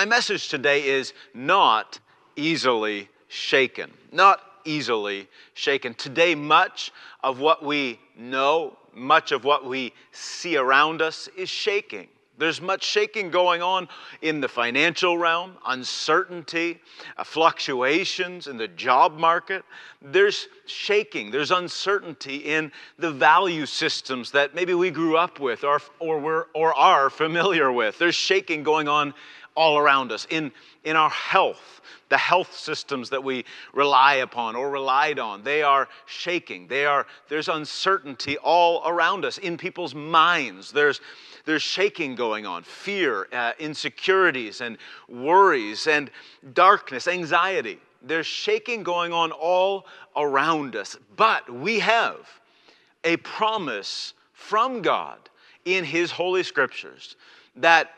My message today is not easily shaken. Not easily shaken. Today, much of what we know, much of what we see around us is shaking. There's much shaking going on in the financial realm, uncertainty, uh, fluctuations in the job market. There's shaking, there's uncertainty in the value systems that maybe we grew up with or, or, we're, or are familiar with. There's shaking going on all around us in, in our health the health systems that we rely upon or relied on they are shaking they are there's uncertainty all around us in people's minds there's there's shaking going on, fear, uh, insecurities, and worries, and darkness, anxiety. There's shaking going on all around us. But we have a promise from God in His Holy Scriptures that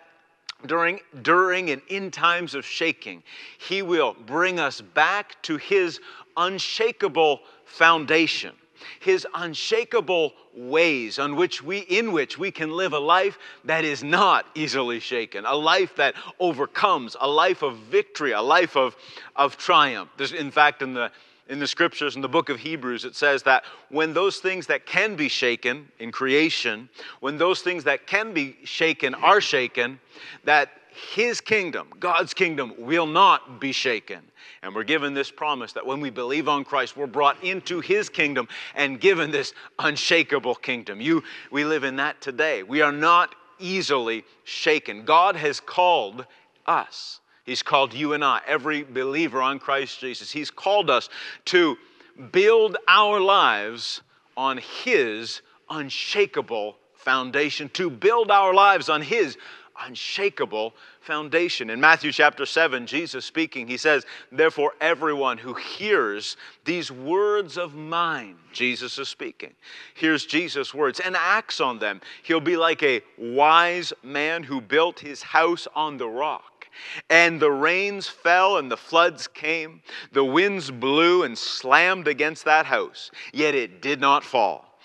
during, during and in times of shaking, He will bring us back to His unshakable foundation his unshakable ways on which we in which we can live a life that is not easily shaken a life that overcomes a life of victory a life of, of triumph. There's, in fact in the in the scriptures in the book of hebrews it says that when those things that can be shaken in creation when those things that can be shaken are shaken that his kingdom, God's kingdom, will not be shaken. And we're given this promise that when we believe on Christ, we're brought into his kingdom and given this unshakable kingdom. You, we live in that today. We are not easily shaken. God has called us. He's called you and I, every believer on Christ Jesus. He's called us to build our lives on His unshakable foundation, to build our lives on His unshakable foundation. In Matthew chapter 7, Jesus speaking, he says, Therefore, everyone who hears these words of mine, Jesus is speaking, hears Jesus' words and acts on them, he'll be like a wise man who built his house on the rock. And the rains fell and the floods came. The winds blew and slammed against that house, yet it did not fall.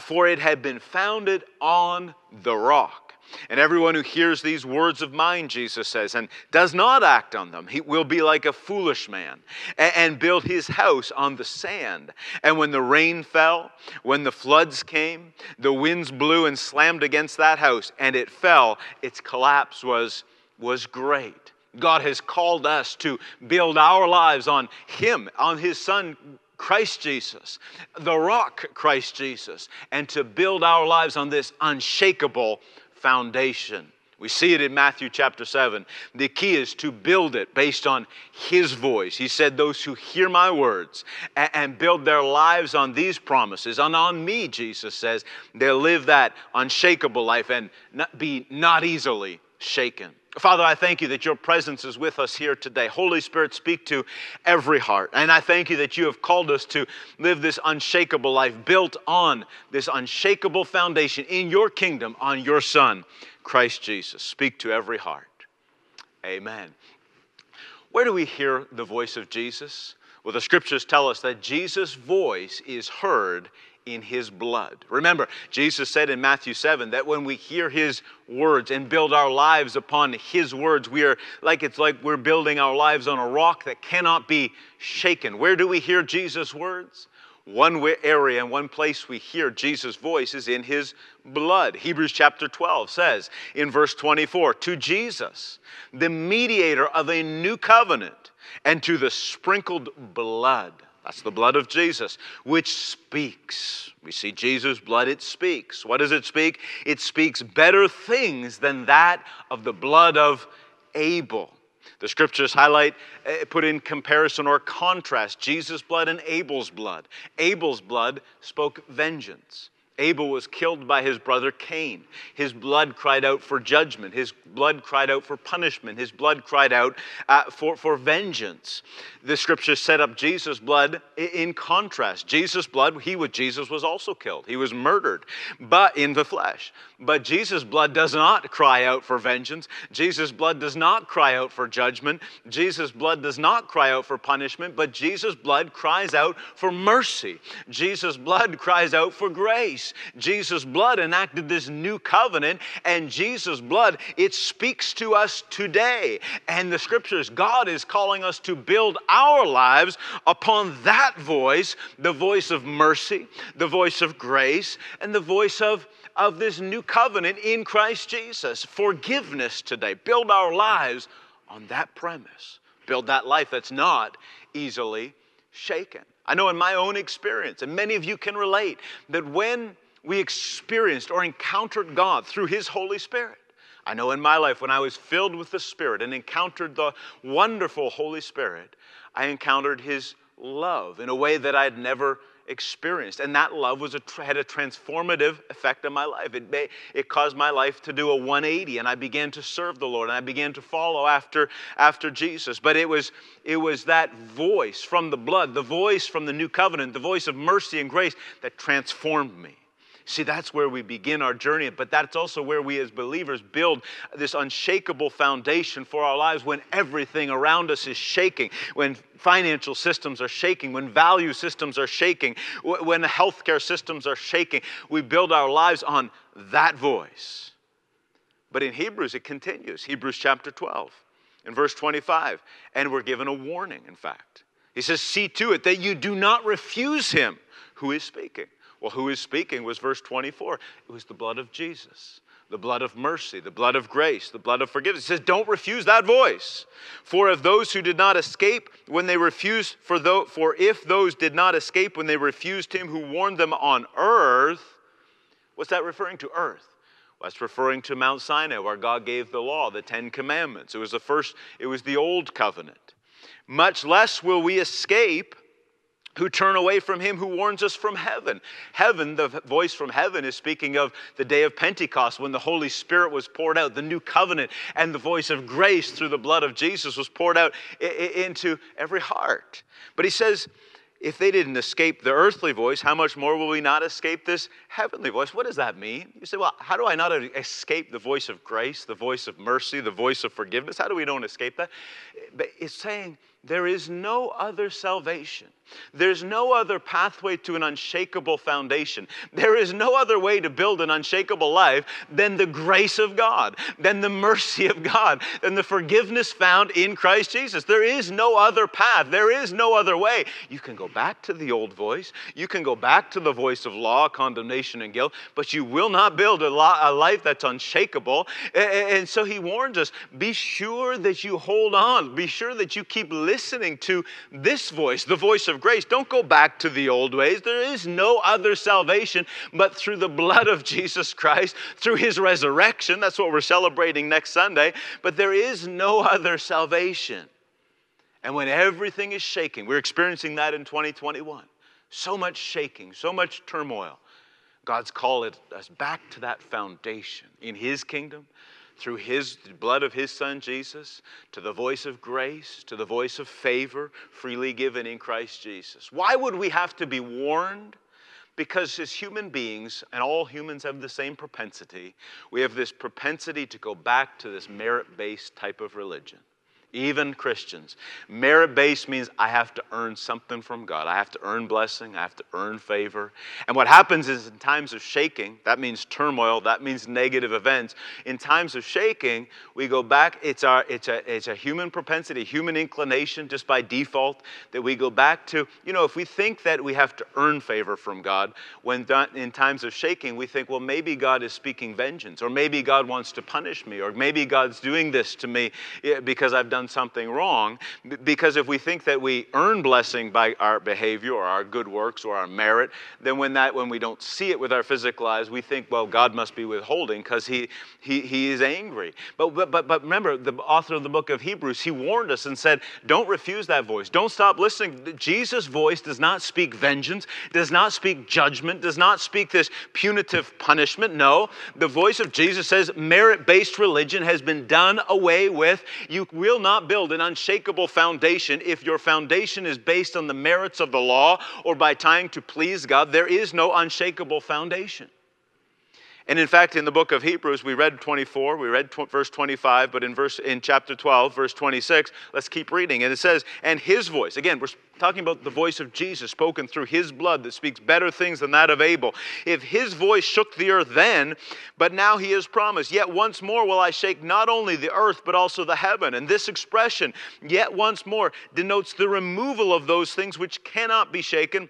For it had been founded on the rock. And everyone who hears these words of mine, Jesus says, and does not act on them, he will be like a foolish man and, build his house on the sand. And when the rain fell, when the floods came, the winds blew and slammed against that house, and it fell, its collapse was, was great. God has called us to build our lives on Him, on His Son, Christ Jesus, the rock, Christ Jesus, and to build our lives on this unshakable foundation. We see it in Matthew chapter 7. The key is to build it based on His voice. He said, Those who hear my words and build their lives on these promises, and on me, Jesus says, they'll live that unshakable life and be not easily shaken. Father, I thank you that your presence is with us here today. Holy Spirit, speak to every heart. And I thank you that you have called us to live this unshakable life built on this unshakable foundation in your kingdom, on your Son, Christ Jesus. Speak to every heart. Amen. Where do we hear the voice of Jesus? Well, the scriptures tell us that Jesus' voice is heard in his blood. Remember, Jesus said in Matthew 7 that when we hear his words and build our lives upon his words, we are like it's like we're building our lives on a rock that cannot be shaken. Where do we hear Jesus' words? One area and one place we hear Jesus' voice is in his blood. Hebrews chapter 12 says in verse 24, To Jesus, the mediator of a new covenant, and to the sprinkled blood that's the blood of Jesus, which speaks. We see Jesus' blood, it speaks. What does it speak? It speaks better things than that of the blood of Abel. The scriptures highlight, eh, put in comparison or contrast Jesus' blood and Abel's blood. Abel's blood spoke vengeance. Abel was killed by his brother Cain. His blood cried out for judgment. His blood cried out for punishment. His blood cried out uh, for, for vengeance. The scriptures set up Jesus' blood in contrast. Jesus' blood, he with Jesus was also killed. He was murdered, but in the flesh. But Jesus' blood does not cry out for vengeance. Jesus' blood does not cry out for judgment. Jesus' blood does not cry out for punishment, but Jesus' blood cries out for mercy. Jesus' blood cries out for grace. Grace. Jesus' blood enacted this new covenant, and Jesus' blood, it speaks to us today. And the scriptures, God is calling us to build our lives upon that voice the voice of mercy, the voice of grace, and the voice of of this new covenant in Christ Jesus. Forgiveness today. Build our lives on that premise. Build that life that's not easily shaken. I know in my own experience, and many of you can relate, that when we experienced or encountered God through His Holy Spirit, I know in my life when I was filled with the Spirit and encountered the wonderful Holy Spirit, I encountered His love in a way that I had never experienced. And that love was a, had a transformative effect on my life. It, it caused my life to do a 180, and I began to serve the Lord, and I began to follow after, after Jesus. But it was, it was that voice from the blood, the voice from the new covenant, the voice of mercy and grace that transformed me. See, that's where we begin our journey, but that's also where we as believers build this unshakable foundation for our lives when everything around us is shaking, when financial systems are shaking, when value systems are shaking, when healthcare systems are shaking. We build our lives on that voice. But in Hebrews, it continues Hebrews chapter 12, in verse 25, and we're given a warning, in fact. He says, See to it that you do not refuse him who is speaking. Well, who is speaking was verse 24. It was the blood of Jesus, the blood of mercy, the blood of grace, the blood of forgiveness. He says, Don't refuse that voice. For if those who did not escape when they refused, for, though, for if those did not escape when they refused him who warned them on earth, what's that referring to? Earth. That's referring to Mount Sinai, where God gave the law, the Ten Commandments. It was the first, it was the old covenant. Much less will we escape who turn away from him who warns us from heaven. Heaven, the voice from heaven, is speaking of the day of Pentecost when the Holy Spirit was poured out, the new covenant, and the voice of grace through the blood of Jesus was poured out into every heart. But he says, if they didn't escape the earthly voice, how much more will we not escape this heavenly voice? What does that mean? You say, well, how do I not escape the voice of grace, the voice of mercy, the voice of forgiveness? How do we don't escape that? But it's saying there is no other salvation. There's no other pathway to an unshakable foundation. There is no other way to build an unshakable life than the grace of God, than the mercy of God, than the forgiveness found in Christ Jesus. There is no other path. There is no other way. You can go back to the old voice. You can go back to the voice of law, condemnation, and guilt, but you will not build a, life that's unshakable. And so he warns us be sure that you hold on, be sure that you keep listening to this voice, the voice of of grace. Don't go back to the old ways. There is no other salvation but through the blood of Jesus Christ, through his resurrection. That's what we're celebrating next Sunday. But there is no other salvation. And when everything is shaking, we're experiencing that in 2021. So much shaking, so much turmoil. God's called us back to that foundation in His kingdom through his blood of his son Jesus to the voice of grace, to the voice of favor freely given in Christ Jesus. Why would we have to be warned? Because as human beings, and all humans have the same propensity, we have this propensity to go back to this merit based type of religion even Christians. Merit based means I have to earn something from God. I have to earn blessing. I have to earn favor. And what happens is in times of shaking, that means turmoil, that means negative events. In times of shaking, we go back. It's, our, it's, a, it's a human propensity, human inclination just by default that we go back to. You know, if we think that we have to earn favor from God, when in times of shaking, we think, well, maybe God is speaking vengeance, or maybe God wants to punish me, or maybe God's doing this to me eh, because I've done done something wrong. Because if we think that we earn blessing by our behavior or our good works or our merit, then when, that, when we don't see it with our physical eyes, we think, well, God must be withholding because he, he, he is angry. But, but, but, remember, the author of the book of Hebrews, he warned us and said, don't refuse that voice. Don't stop listening. Jesus' voice does not speak vengeance, does not speak judgment, does not speak this punitive punishment. No, the voice of Jesus says merit based religion has been done away with. You will not build an unshakable foundation if your foundation is based on the merits of the law or by trying to please God. There is no unshakable foundation. And in fact, in the book of Hebrews, we read 24, we read tw- verse 25, but in verse in chapter 12, verse 26, let's keep reading. And it says, "And his voice." Again, we're talking about the voice of Jesus spoken through his blood that speaks better things than that of Abel. If his voice shook the earth then, but now he has promised, "Yet once more will I shake not only the earth but also the heaven." And this expression, "yet once more," denotes the removal of those things which cannot be shaken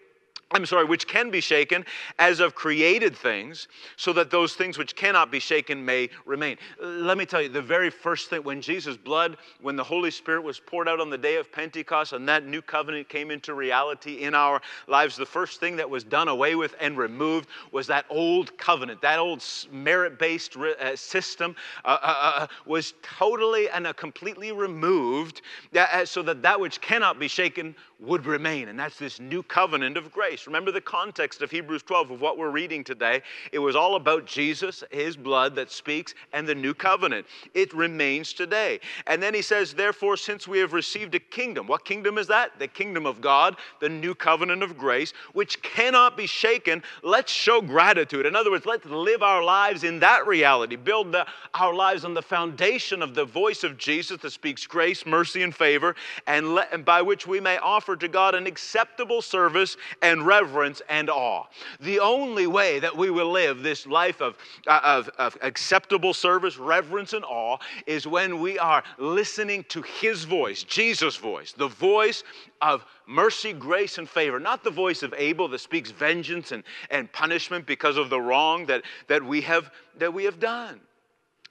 I'm sorry, which can be shaken as of created things, so that those things which cannot be shaken may remain. Let me tell you, the very first thing, when Jesus' blood, when the Holy Spirit was poured out on the day of Pentecost and that new covenant came into reality in our lives, the first thing that was done away with and removed was that old covenant, that old merit based uh, system uh, uh, uh, uh, was totally and completely removed uh, so that that which cannot be shaken would remain. And that's this new covenant of grace. Remember the context of Hebrews 12 of what we're reading today. It was all about Jesus, his blood that speaks, and the new covenant. It remains today. And then he says, Therefore, since we have received a kingdom, what kingdom is that? The kingdom of God, the new covenant of grace, which cannot be shaken. Let's show gratitude. In other words, let's live our lives in that reality, build the, our lives on the foundation of the voice of Jesus that speaks grace, mercy, and favor, and, and by which we may offer to God an acceptable service and reverence and awe. The only way that we will live this life of, uh, of, of acceptable service, reverence, and awe is when we are listening to His voice, Jesus' voice, the voice of mercy, grace, and favor, not the voice of Abel that speaks vengeance and, and punishment because of the wrong that, that, we have, that we have done.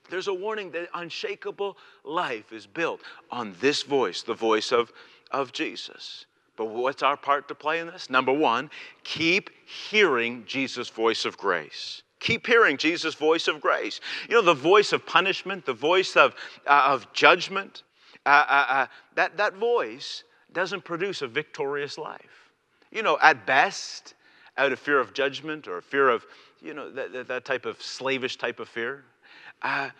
There's a warning that unshakable life is built on this voice, the voice of of Jesus. But what's our part to play in this? Number one, keep hearing Jesus' voice of grace. Keep hearing Jesus' voice of grace. You know, the voice of punishment, the voice of, uh, of judgment, uh, uh, uh that, that voice doesn't produce a victorious life. You know, at best, out of fear of judgment or fear of, you know, that, that type of slavish type of fear, uh,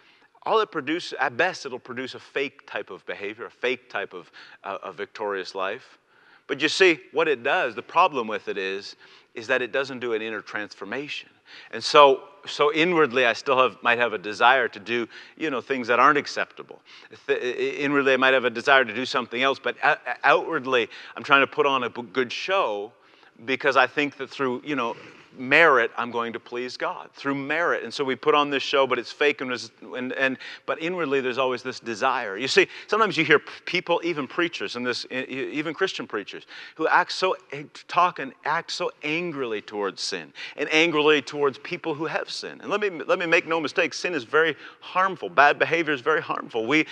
all it produces, at best, it'll produce a fake type of behavior, a fake type of uh, a victorious life. But you see, what it does, the problem with it is, is that it doesn't do an inner transformation. And so, so inwardly, I still have, might have a desire to do, you know, things that aren't acceptable. Inwardly, I might have a desire to do something else, but outwardly, I'm trying to put on a good show because I think that through, you know, merit, I'm going to please God through merit. And so we put on this show, but it's fake, and, and, and but inwardly there's always this desire. You see, sometimes you hear people, even preachers, and this, even Christian preachers, who act so eh, talk and act so angrily towards sin and angrily towards people who have sin. And let me let me make no mistake, sin is very harmful. Bad behavior is very harmful. We,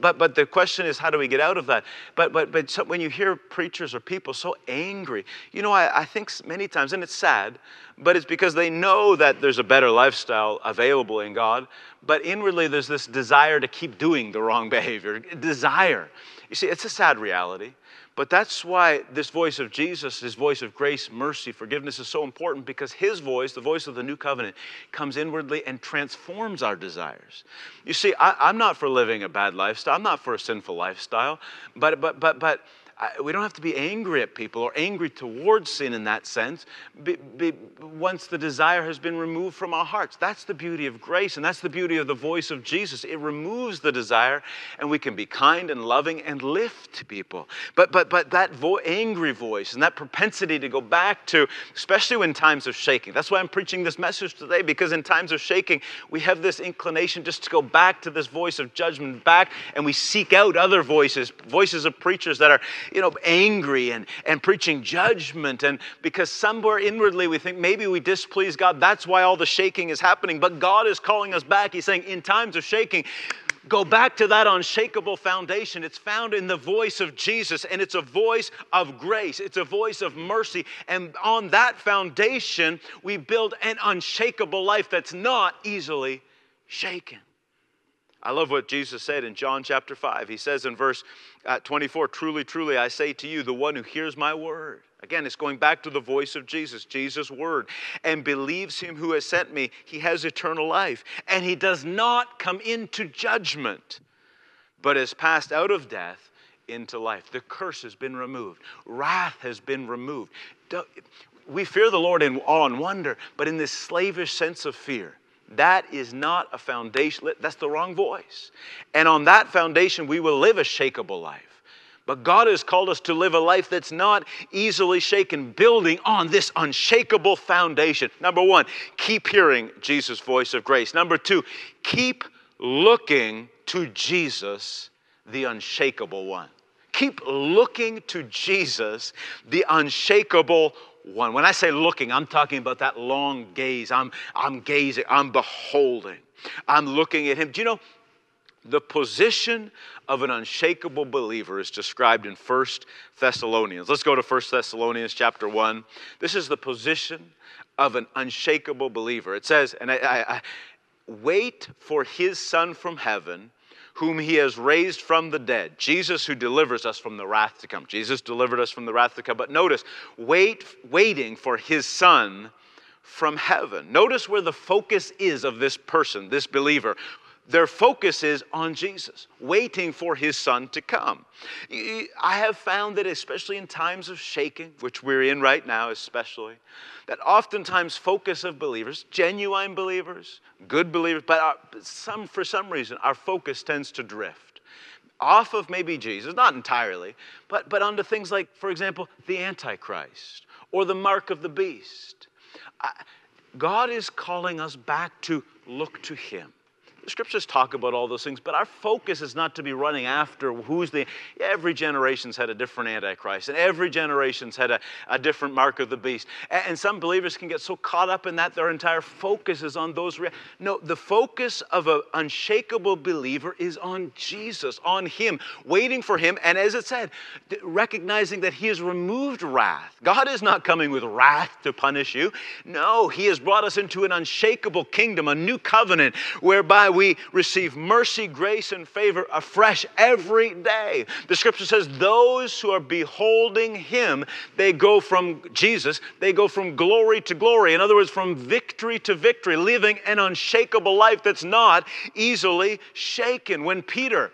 but but the question is, how do we get out of that? But but but so when you hear preachers or people so angry, you know, I, I think many times, and it's sad but it's because they know that there's a better lifestyle available in God. But inwardly, there's this desire to keep doing the wrong behavior. Desire. You see, it's a sad reality. But that's why this voice of Jesus, his voice of grace, mercy, forgiveness is so important because his voice, the voice of the new covenant, comes inwardly and transforms our desires. You see, I, am not for living a bad lifestyle. I'm not for a sinful lifestyle. But, but, but, but, we don't have to be angry at people or angry towards sin in that sense be, be, once the desire has been removed from our hearts. That's the beauty of grace, and that's the beauty of the voice of Jesus. It removes the desire, and we can be kind and loving and lift people. But, but, but that vo- angry voice and that propensity to go back to, especially in times of shaking, that's why I'm preaching this message today, because in times of shaking, we have this inclination just to go back to this voice of judgment, back, and we seek out other voices, voices of preachers that are you know, angry and, and preaching judgment. And because somewhere inwardly we think maybe we displease God, that's why all the shaking is happening. But God is calling us back. He's saying, in times of shaking, go back to that unshakable foundation. It's found in the voice of Jesus, and it's a voice of grace, it's a voice of mercy. And on that foundation, we build an unshakable life that's not easily shaken. I love what Jesus said in John chapter 5. He says in verse 24, Truly, truly, I say to you, the one who hears my word, again, it's going back to the voice of Jesus, Jesus' word, and believes him who has sent me, he has eternal life. And he does not come into judgment, but is passed out of death into life. The curse has been removed, wrath has been removed. We fear the Lord in awe and wonder, but in this slavish sense of fear that is not a foundation. That's the wrong voice. And on that foundation, we will live a shakable life. But God has called us to live a life that's not easily shaken, building on this unshakable foundation. Number one, keep hearing Jesus' voice of grace. Number two, keep looking to Jesus, the unshakable one. Keep looking to Jesus, the unshakable one. When I say looking, I'm talking about that long gaze. I'm, I'm gazing, I'm beholding, I'm looking at Him. Do you know the position of an unshakable believer is described in 1 Thessalonians. Let's go to 1 Thessalonians chapter 1. This is the position of an unshakable believer. It says, and I, I, I wait for his son from heaven whom he has raised from the dead. Jesus who delivers us from the wrath to come. Jesus delivered us from the wrath to come. But notice, wait, waiting for his son from heaven. Notice where the focus is of this person, this believer their focus is on Jesus, waiting for his son to come. I have found that, especially in times of shaking, which we're in right now, especially, that oftentimes focus of believers, genuine believers, good believers, but uh, our, some, for some reason, our focus tends to drift off of maybe Jesus, not entirely, but, but onto things like, for example, the Antichrist or the mark of the beast. God is calling us back to look to Him scriptures talk about all those things, but our focus is not to be running after who's the. Every generation's had a different Antichrist, and every generation's had a, a different mark of the beast. And, and, some believers can get so caught up in that their entire focus is on those. Rea- no, the focus of an unshakable believer is on Jesus, on Him, waiting for Him, and as it said, recognizing that He has removed wrath. God is not coming with wrath to punish you. No, He has brought us into an unshakable kingdom, a new covenant, whereby we receive mercy, grace, and favor afresh every day. The scripture says, Those who are beholding him, they go from Jesus, they go from glory to glory. In other words, from victory to victory, living an unshakable life that's not easily shaken. When Peter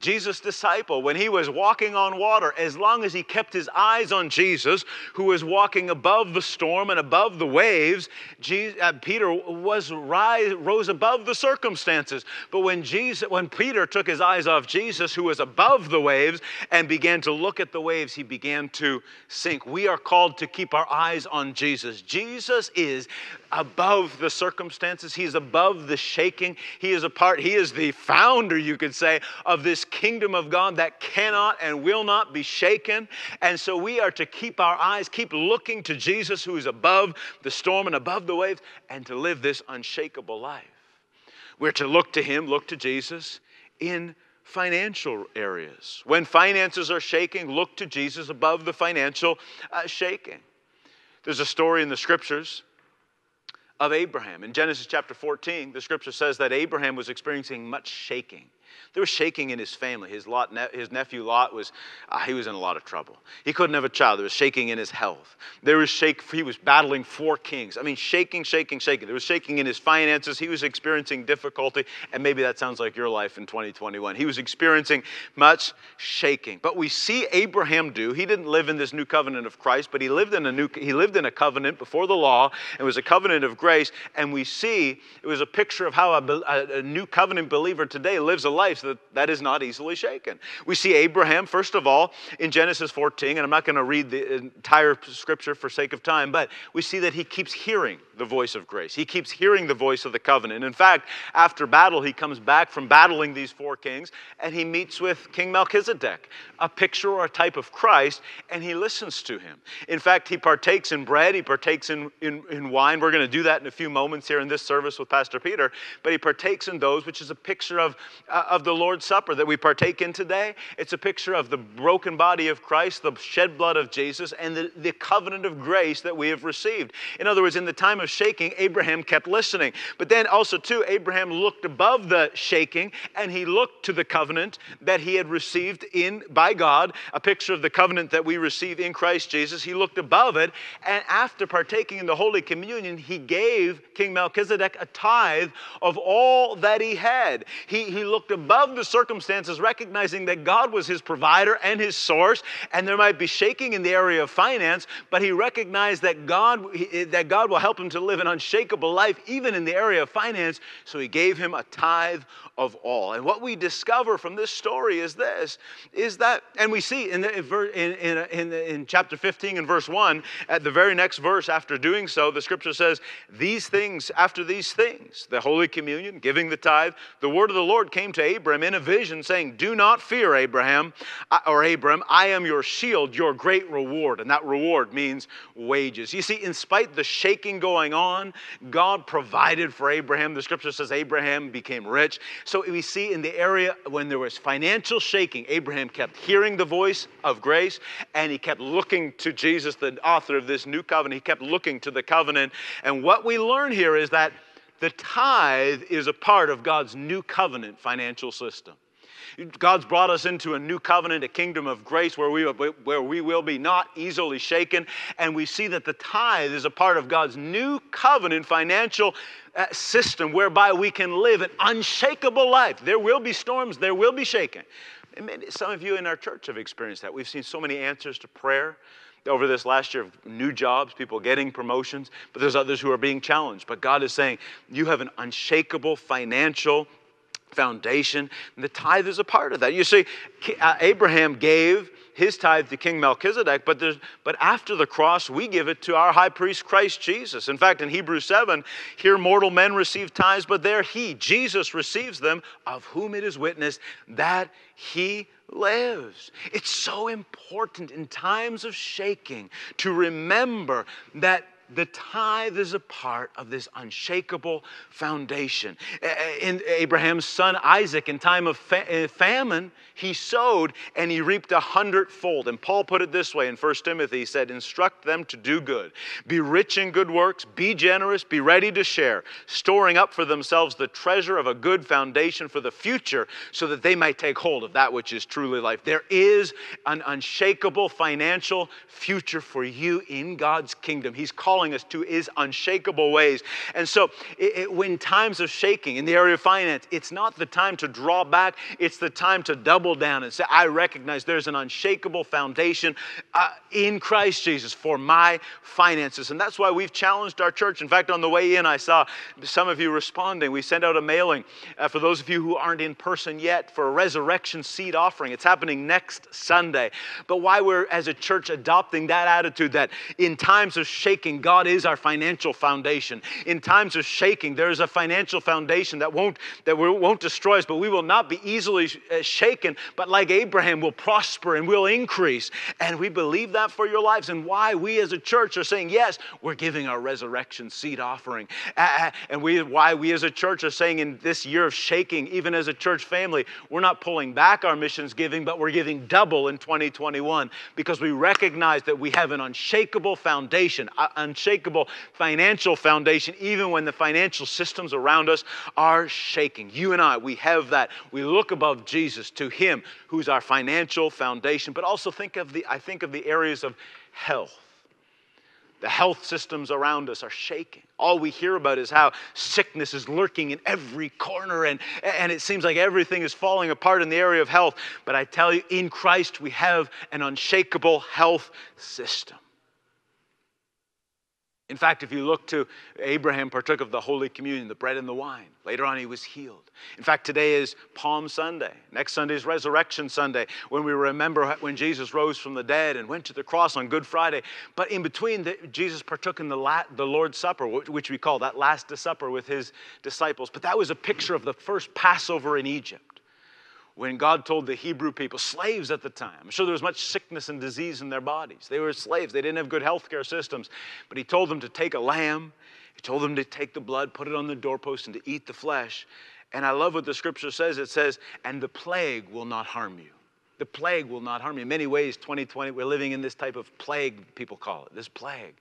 Jesus' disciple, when he was walking on water, as long as he kept his eyes on Jesus, who was walking above the storm and above the waves, Jesus, uh, Peter was rise, rose above the circumstances. But when Jesus, when Peter took his eyes off Jesus, who was above the waves, and began to look at the waves, he began to sink. We are called to keep our eyes on Jesus. Jesus is above the circumstances. He's above the shaking. He is a part, he is the founder, you could say, of this kingdom of God that cannot and will not be shaken. And so we are to keep our eyes, keep looking to Jesus who is above the storm and above the waves, and to live this unshakable life. We're to look to him, look to Jesus in financial areas. When finances are shaking, look to Jesus above the financial uh, shaking. There's a story in the scriptures of Abraham. In Genesis chapter 14, the scripture says that Abraham was experiencing much shaking. There was shaking in his family. His, Lot, his nephew Lot was, uh, he was in a lot of trouble. He couldn't have a child. There was shaking in his health. There was shake, he was battling four kings. I mean, shaking, shaking, shaking. There was shaking in his finances. He was experiencing difficulty. And maybe that sounds like your life in 2021. He was experiencing much shaking. But we see Abraham do, he didn't live in this new covenant of Christ, but he lived in a new, he lived in a covenant before the law. It was a covenant of grace. And we see it was a picture of how a, a, a new covenant believer today lives a life that that is not easily shaken. We see Abraham, first of all, in Genesis 14, and I'm not going to read the entire scripture for sake of time, but we see that he keeps hearing the voice of grace. He keeps hearing the voice of the covenant. In fact, after battle, he comes back from battling these four kings and he meets with King Melchizedek, a picture or a type of Christ, and he listens to him. In fact, he partakes in bread, he partakes in, in, in wine. We're going to do that in a few moments here in this service with Pastor Peter, but he partakes in those, which is a picture of, uh, of the Lord's Supper that we partake in today. It's a picture of the broken body of Christ, the shed blood of Jesus, and the, the covenant of grace that we have received. In other words, in the time of shaking, Abraham kept listening. But then also, too, Abraham looked above the shaking and he looked to the covenant that he had received in by God, a picture of the covenant that we receive in Christ Jesus. He looked above it, and after partaking in the Holy Communion, he gave King Melchizedek a tithe of all that he had. He, he looked above the circumstances, recognizing that God was his provider and his source, and there might be shaking in the area of finance, but he recognized that God, eh, that God will help him to live an unshakable life, even in the area of finance. So he gave him a tithe of all. And what we discover from this story is this is that, and we see in, the, in, in, in, in chapter 15 and verse 1, at the very next verse after doing so, the scripture says, These things, after these things, the Holy Communion, giving the tithe, the word of the Lord came to Abram in a vision, saying, Do not fear, Abraham, or Abram, I am your shield, your great reward. And that reward means wages. You see, in spite the shaking going on, God provided for Abraham. The scripture says Abraham became rich. So we see in the area when there was financial shaking, Abraham kept hearing the voice of grace and he kept looking to Jesus, the author of this new covenant. He kept looking to the covenant. And what we learn here is that the tithe is a part of God's new covenant financial system. God's brought us into a new covenant, a kingdom of grace where we, where we will be not easily shaken. And we see that the tithe is a part of God's new covenant financial uh, system whereby we can live an unshakable life. There will be storms, there will be shaking. some of you in our church have experienced that. We've seen so many answers to prayer over this last year of new jobs, people getting promotions, but there's others who are being challenged. But God is saying, you have an unshakable financial foundation. And the tithe is a part of that. You see, uh, Abraham gave his tithe to King Melchizedek, but, but after the cross, we give it to our high priest, Christ Jesus. In fact, in Hebrews 7, here mortal men receive tithes, but there he, Jesus, receives them, of whom it is witnessed that he lives. It's so important in times of shaking to remember that the tithe is a part of this unshakable foundation. In Abraham's son Isaac, in time of eh, famine, he sowed and he reaped a hundredfold. And Paul put it this way in 1 Timothy he said, Instruct them to do good, be rich in good works, be generous, be ready to share, storing up for themselves the treasure of a good foundation for the future, so that they might take hold of that which is truly life. There is an unshakable financial future for you in God's kingdom. He's calling us to his unshakable ways. And so, it, it, when times are shaking in the area of finance, it's not the time to draw back, it's the time to double down and say, I recognize there's an unshakable foundation uh, in Christ Jesus for my finances. And that's why we've challenged our church. In fact, on the way in, I saw some of you responding. We sent out a mailing uh, for those of you who aren't in person yet for a resurrection seed offering. It's happening next Sunday. But why we're, as a church, adopting that attitude that in times of shaking, God is our financial foundation. In times of shaking, there is a financial foundation that won't, that won't destroy us, but we will not be easily uh, shaken but like Abraham, will prosper and will increase. And we believe that for your lives. And why we as a church are saying, yes, we're giving our resurrection seed offering. And we, why we as a church are saying in this year of shaking, even as a church family, we're not pulling back our missions giving, but we're giving double in 2021 because we recognize that we have an unshakable foundation, unshakable financial foundation, even when the financial systems around us are shaking. You and I, we have that. We look above Jesus to Him who's our financial foundation, but also think of the, I think of the areas of health. The health systems around us are shaking. All we hear about is how sickness is lurking in every corner, and, and it seems like everything is falling apart in the area of health. But I tell you, in Christ, we have an unshakable health system. In fact, if you look to Abraham partook of the Holy Communion, the bread and the wine. Later on, he was healed. In fact, today is Palm Sunday. Next Sunday is Resurrection Sunday, when we remember when Jesus rose from the dead and went to the cross on Good Friday. But in between, the, Jesus partook in the, la- the Lord's Supper, which we call that Last Supper with his disciples. But that was a picture of the first Passover in Egypt when God told the Hebrew people, slaves at the time, I'm sure there was much sickness and disease in their bodies. They were slaves, they didn't have good health care systems. But He told them to take a lamb, He told them to take the blood, put it on the doorpost, and to eat the flesh. And I love what the scripture says it says, and the plague will not harm you. The plague will not harm you. In many ways, 2020, we're living in this type of plague, people call it, this plague.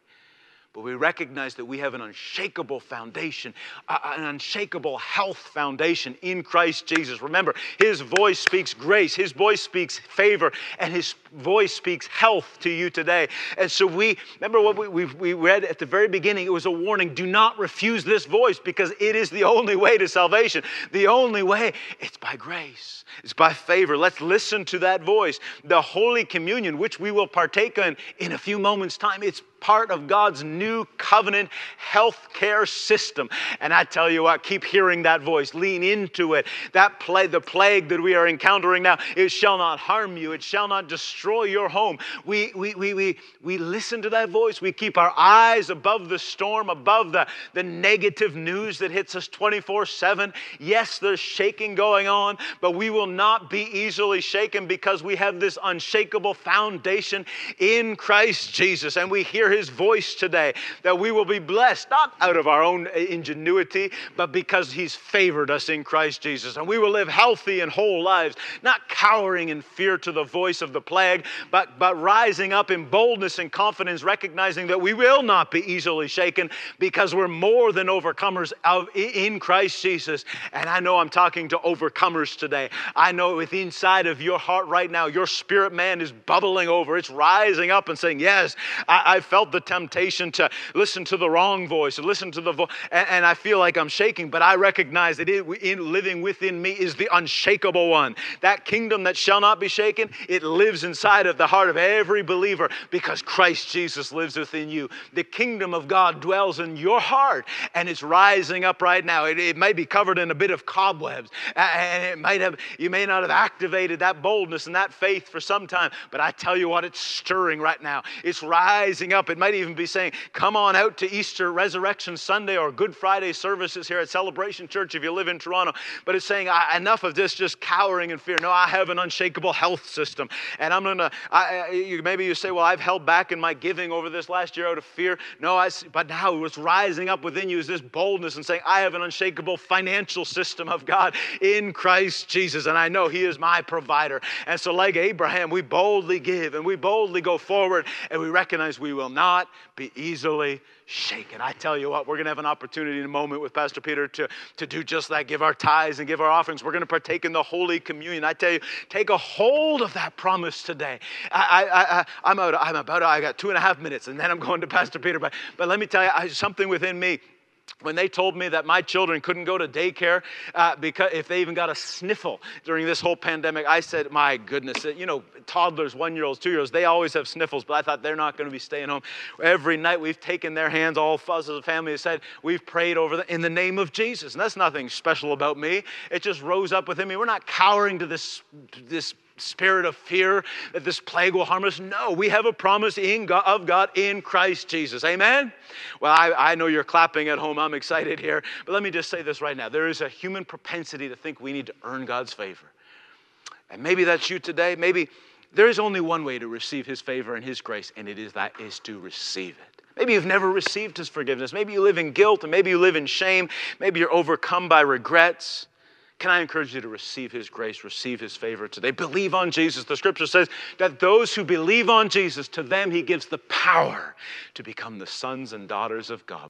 But we recognize that we have an unshakable foundation, an unshakable health foundation in Christ Jesus. Remember, His voice speaks grace, His voice speaks favor, and His voice speaks health to you today. And so we, remember what we, we, we read at the very beginning, it was a warning do not refuse this voice because it is the only way to salvation. The only way, it's by grace, it's by favor. Let's listen to that voice. The Holy Communion, which we will partake in in a few moments' time, it's part of God's new covenant health care system. And I tell you what, keep hearing that voice, lean into it. That plague, the plague that we are encountering now, it shall not harm you, it shall not destroy your home. We, we, we, we, we listen to that voice, we keep our eyes above the storm, above the, the negative news that hits us 24 7. Yes, there's shaking going on, but we will not be easily shaken because we have this unshakable foundation in Christ Jesus. And we hear his voice today, that we will be blessed, not out of our own ingenuity, but because he's favored us in Christ Jesus. And we will live healthy and whole lives, not cowering in fear to the voice of the plague, but, but rising up in boldness and confidence, recognizing that we will not be easily shaken because we're more than overcomers of, in Christ Jesus. And I know I'm talking to overcomers today. I know with inside of your heart right now, your spirit man is bubbling over. It's rising up and saying, Yes, I, I felt felt the temptation to listen to the wrong voice, listen to the voice, and, and, I feel like I'm shaking, but I recognize that it, in, living within me is the unshakable one. That kingdom that shall not be shaken, it lives inside of the heart of every believer because Christ Jesus lives within you. The kingdom of God dwells in your heart, and it's rising up right now. It, it may be covered in a bit of cobwebs, and it might have, you may not have activated that boldness and that faith for some time, but I tell you what, it's stirring right now. It's rising up it might even be saying, Come on out to Easter Resurrection Sunday or Good Friday services here at Celebration Church if you live in Toronto. But it's saying, Enough of this just cowering in fear. No, I have an unshakable health system. And I'm going to, maybe you say, Well, I've held back in my giving over this last year out of fear. No, I, but now what's rising up within you is this boldness and saying, I have an unshakable financial system of God in Christ Jesus. And I know He is my provider. And so, like Abraham, we boldly give and we boldly go forward and we recognize we will not be easily shaken. I tell you what, we're going to have an opportunity in a moment with Pastor Peter to, to do just that give our tithes and give our offerings. We're going to partake in the Holy Communion. I tell you, take a hold of that promise today. I, I, I, am out, I'm about, I got two and a half minutes, and then I'm going to Pastor Peter. But, but let me tell you, I, something within me when they told me that my children couldn't go to daycare uh, because if they even got a sniffle during this whole pandemic, I said, "My goodness, you know, toddlers, one-year-olds, two-year-olds, they always have sniffles, but I thought they're not going to be staying home. Every night we've taken their hands, all fuzz of as a family have said we've prayed over them in the name of Jesus, and that's nothing special about me. It just rose up within me. We're not cowering to this this spirit of fear that this plague will harm us. No, we have a promise in God, of God in Christ Jesus. Amen? Well, I, I know you're clapping at home. I'm excited here. But let me just say this right now. There is a human propensity to think we need to earn God's favor. And maybe that's you today. Maybe there is only one way to receive his favor and his grace, and it is that is to receive it. Maybe you've never received his forgiveness. Maybe you live in guilt, and maybe you live in shame. Maybe you're overcome by regrets. Can I encourage you to receive His grace, receive His favor today? Believe on Jesus. The scripture says that those who believe on Jesus, to them He gives the power to become the sons and daughters of God.